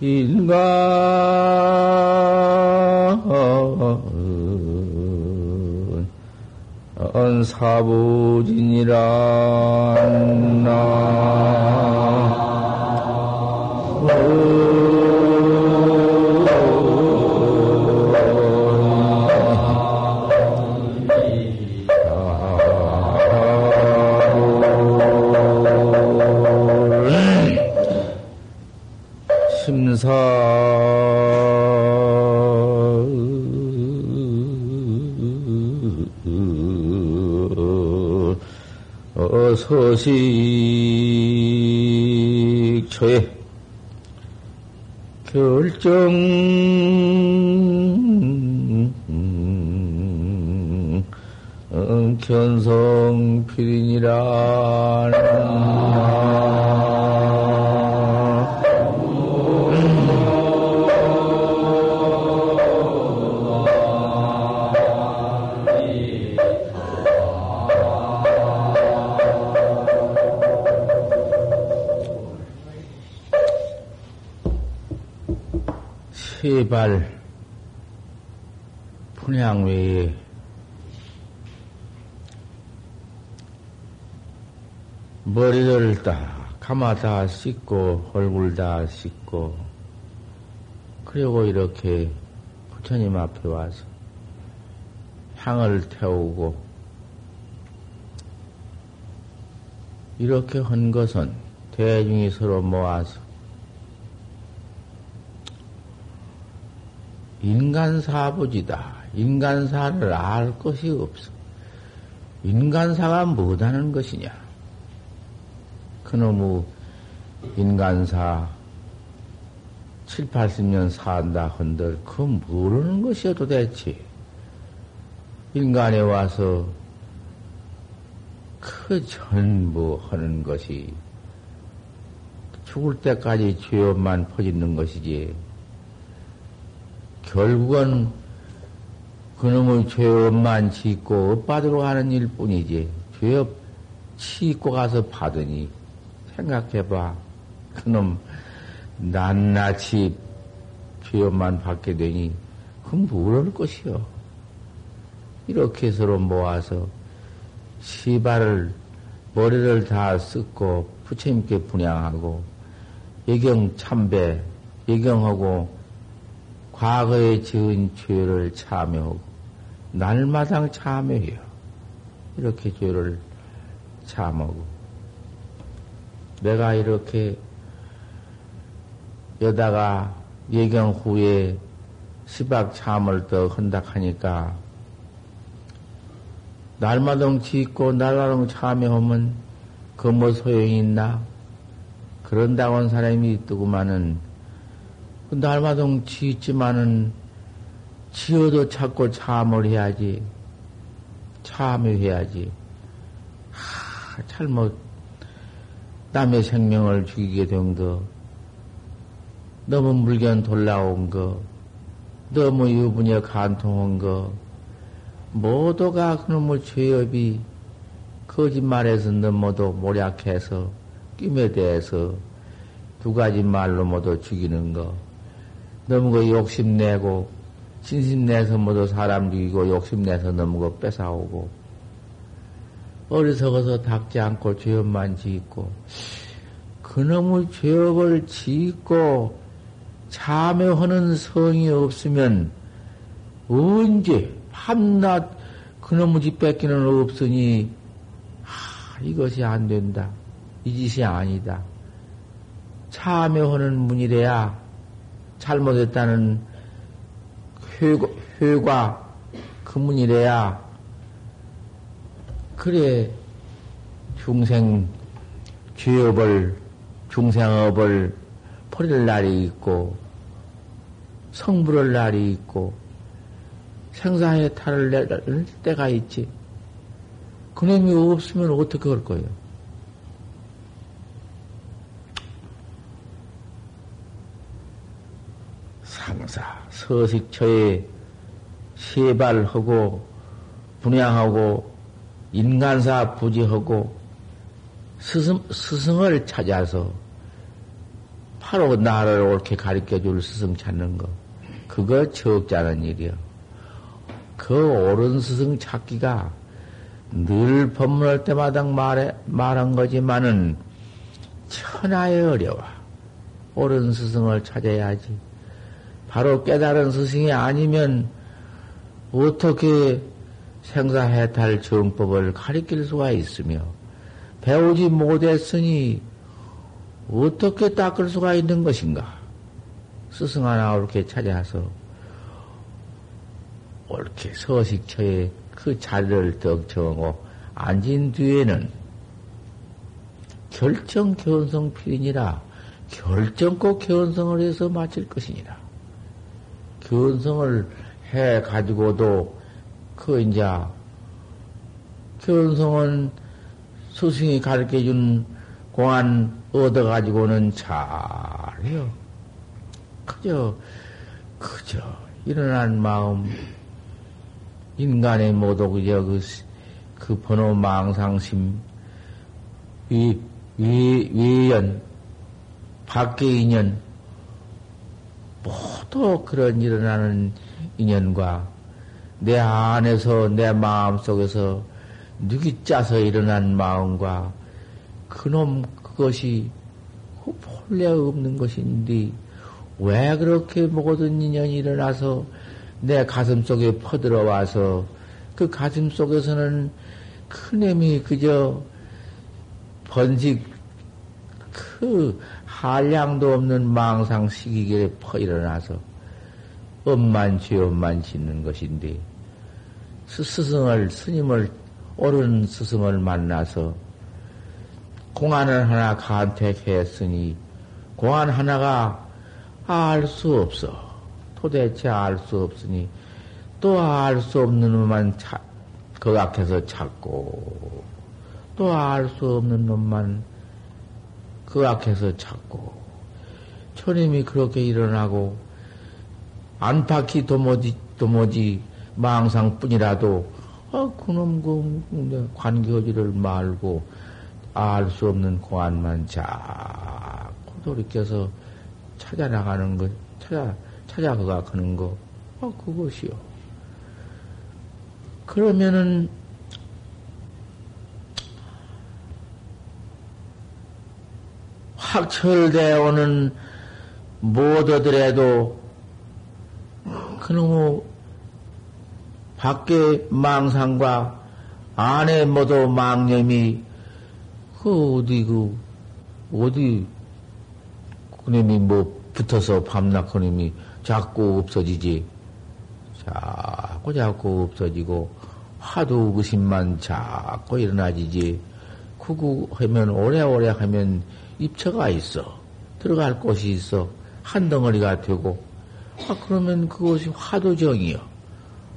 인간 사부진이란 나 서식처에 결정. 견성 필인이란 세발 분양 외에 머리를 다 가마 다 씻고 얼굴 다 씻고 그리고 이렇게 부처님 앞에 와서 향을 태우고 이렇게 한 것은 대중이 서로 모아서 인간사부지다. 인간사를 알 것이 없어. 인간사가 뭐하는 것이냐? 그놈의 인간사 7, 80년 산다 헌들 그 모르는 것이야 도대체. 인간에 와서 그 전부 하는 것이 죽을 때까지 죄업만 퍼짓는 것이지. 결국은 그놈의 죄업만 짓고 업받으러 가는 일 뿐이지. 죄업 짓고 가서 받으니 생각해봐. 그놈 낱낱이 죄업만 받게 되니 그럼 뭘 것이요. 이렇게 서로 모아서 시발을 머리를 다 씻고 부처님께 분양하고 예경 참배 예경하고 과거에 지은 죄를 참여하고 날마당 참여해요. 이렇게 죄를 참하고 내가 이렇게 여다가 예경 후에 시박 참을 더 헌닥하니까 날마당 짓고 날마당 참여하면 그 뭐 소용이 있나? 그런다고 한 사람이 있더구만은 그 날마당 짓지만은 지어도 찾고 참을 해야지. 참여해야지. 하, 잘못 남의 생명을 죽이게 된 거, 너무 물견 돌라온 거, 너무 유분에 간통한 거, 모두가 그놈의 죄업이 거짓말해서 너무도 모략해서 끼에 대해서 두 가지 말로 모두 죽이는 거, 너무 그 욕심내고, 진심내서 모두 사람 죽이고, 욕심내서 너무 그 뺏어오고, 어리석어서 닦지 않고 죄업만 짓고, 그놈의 죄업을 짓고, 참여하는 성이 없으면, 언제, 밤낮, 그놈의 집 뺏기는 없으니, 하, 이것이 안 된다. 이 짓이 아니다. 참여하는 문이래야, 잘못했다는 회과, 그문이래야 그래 중생 죄업을 중생업을 버릴 날이 있고 성불할 날이 있고 생사에 탈을 낼 때가 있지. 그놈이 없으면 어떻게 할 거예요? 상사, 서식처에 세발하고, 분양하고, 인간사 부지하고, 스승, 스승을 찾아서 바로 나를 옳게 가르쳐 줄 스승 찾는 거. 그거 적잖은 일이요. 그 옳은 스승 찾기가 늘 법문할 때마다 말해, 말한 거지만은 천하에 어려워. 옳은 스승을 찾아야지. 바로 깨달은 스승이 아니면 어떻게 생사해탈 정법을 가리킬 수가 있으며 배우지 못했으니 어떻게 닦을 수가 있는 것인가? 스승 하나 옳게 찾아서 옳게 서식처에 그 자리를 덕 정하고 앉은 뒤에는 결정 견성 필이니라 결정코 견성을 해서 마칠 것이니라. 견성을 해 가지고도 그 이제 견성은 스승이 가르쳐 준 공안 얻어 가지고는 잘해요. 그저 그저 일어난 마음 인간의 모두 그저 그, 그 번호 망상심 위, 위, 위연 밖의 인연 모두 그런 일어나는 인연과 내 안에서 내 마음 속에서 누기 짜서 일어난 마음과 그놈 그것이 본래 없는 것인데 왜 그렇게 모든 인연이 일어나서 내 가슴 속에 퍼들어와서 그 가슴 속에서는 큰 힘이 그저 번식 그 한량도 없는 망상 시기에 퍼 일어나서 엄만 죄 엄만 짓는 것인데 스승을 스님을 옳은 스승을 만나서 공안을 하나 간택했으니 공안 하나가 알 수 없어. 도대체 알 수 없으니 또 알 수 없는 놈만 차, 거각해서 찾고 또 알 수 없는 놈만 거각해서 찾고 초님이 그렇게 일어나고 안팎이 도무지 도무지 망상뿐이라도 아, 그놈 그 관계지를 말고 알 수 없는 공안만 자꾸 돌이켜서 찾아 나가는 것, 찾아 찾아가 가는 거, 아, 그것이요. 그러면은, 확철되어 오는 모두들에도 그놈의 밖에 망상과 안에 모두 망념이 그 어디 그 어디 그놈이 뭐 붙어서 밤낮 그놈이 자꾸 없어지지. 자꾸 자꾸 없어지고 화두 의심만 자꾸 일어나지지. 구구 하면 오래오래 하면 입처가 있어. 들어갈 곳이 있어. 한 덩어리가 되고. 아, 그러면 그것이 화두정이요.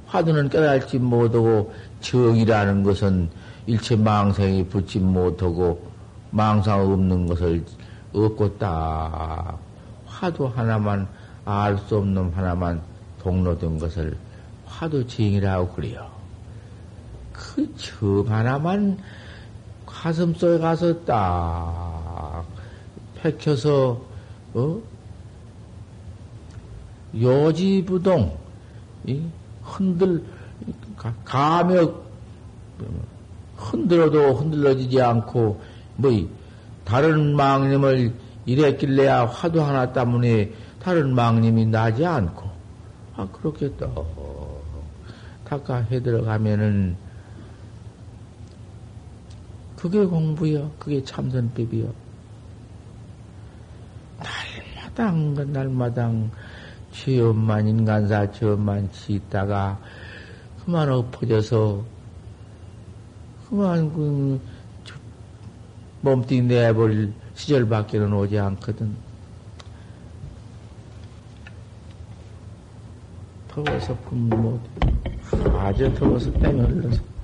화두는 깨달지 못하고 정이라는 것은 일체 망상이 붙지 못하고 망상 없는 것을 얻고 딱 화두 하나만 알 수 없는 하나만 동로된 것을 화두징이라고 그래요. 그정 하나만 가슴 속에 가서 딱 팩혀서 어? 요지부동 흔들 가며 흔들어도 흔들어지지 않고 뭐 다른 망님을 이랬길래야 화두 하나 때문에 다른 망님이 나지 않고, 아, 그렇게 또, 닦아 해 들어가면은, 그게 공부요. 그게 참선법이요. 날마당, 그 날마당, 죄업만, 인간사 죄업만 짓다가, 그만 엎어져서, 그만, 그, 몸뚱이 내버릴 시절밖에는 오지 않거든. 더워서 뭐 아주 더워서 땡을 흘러서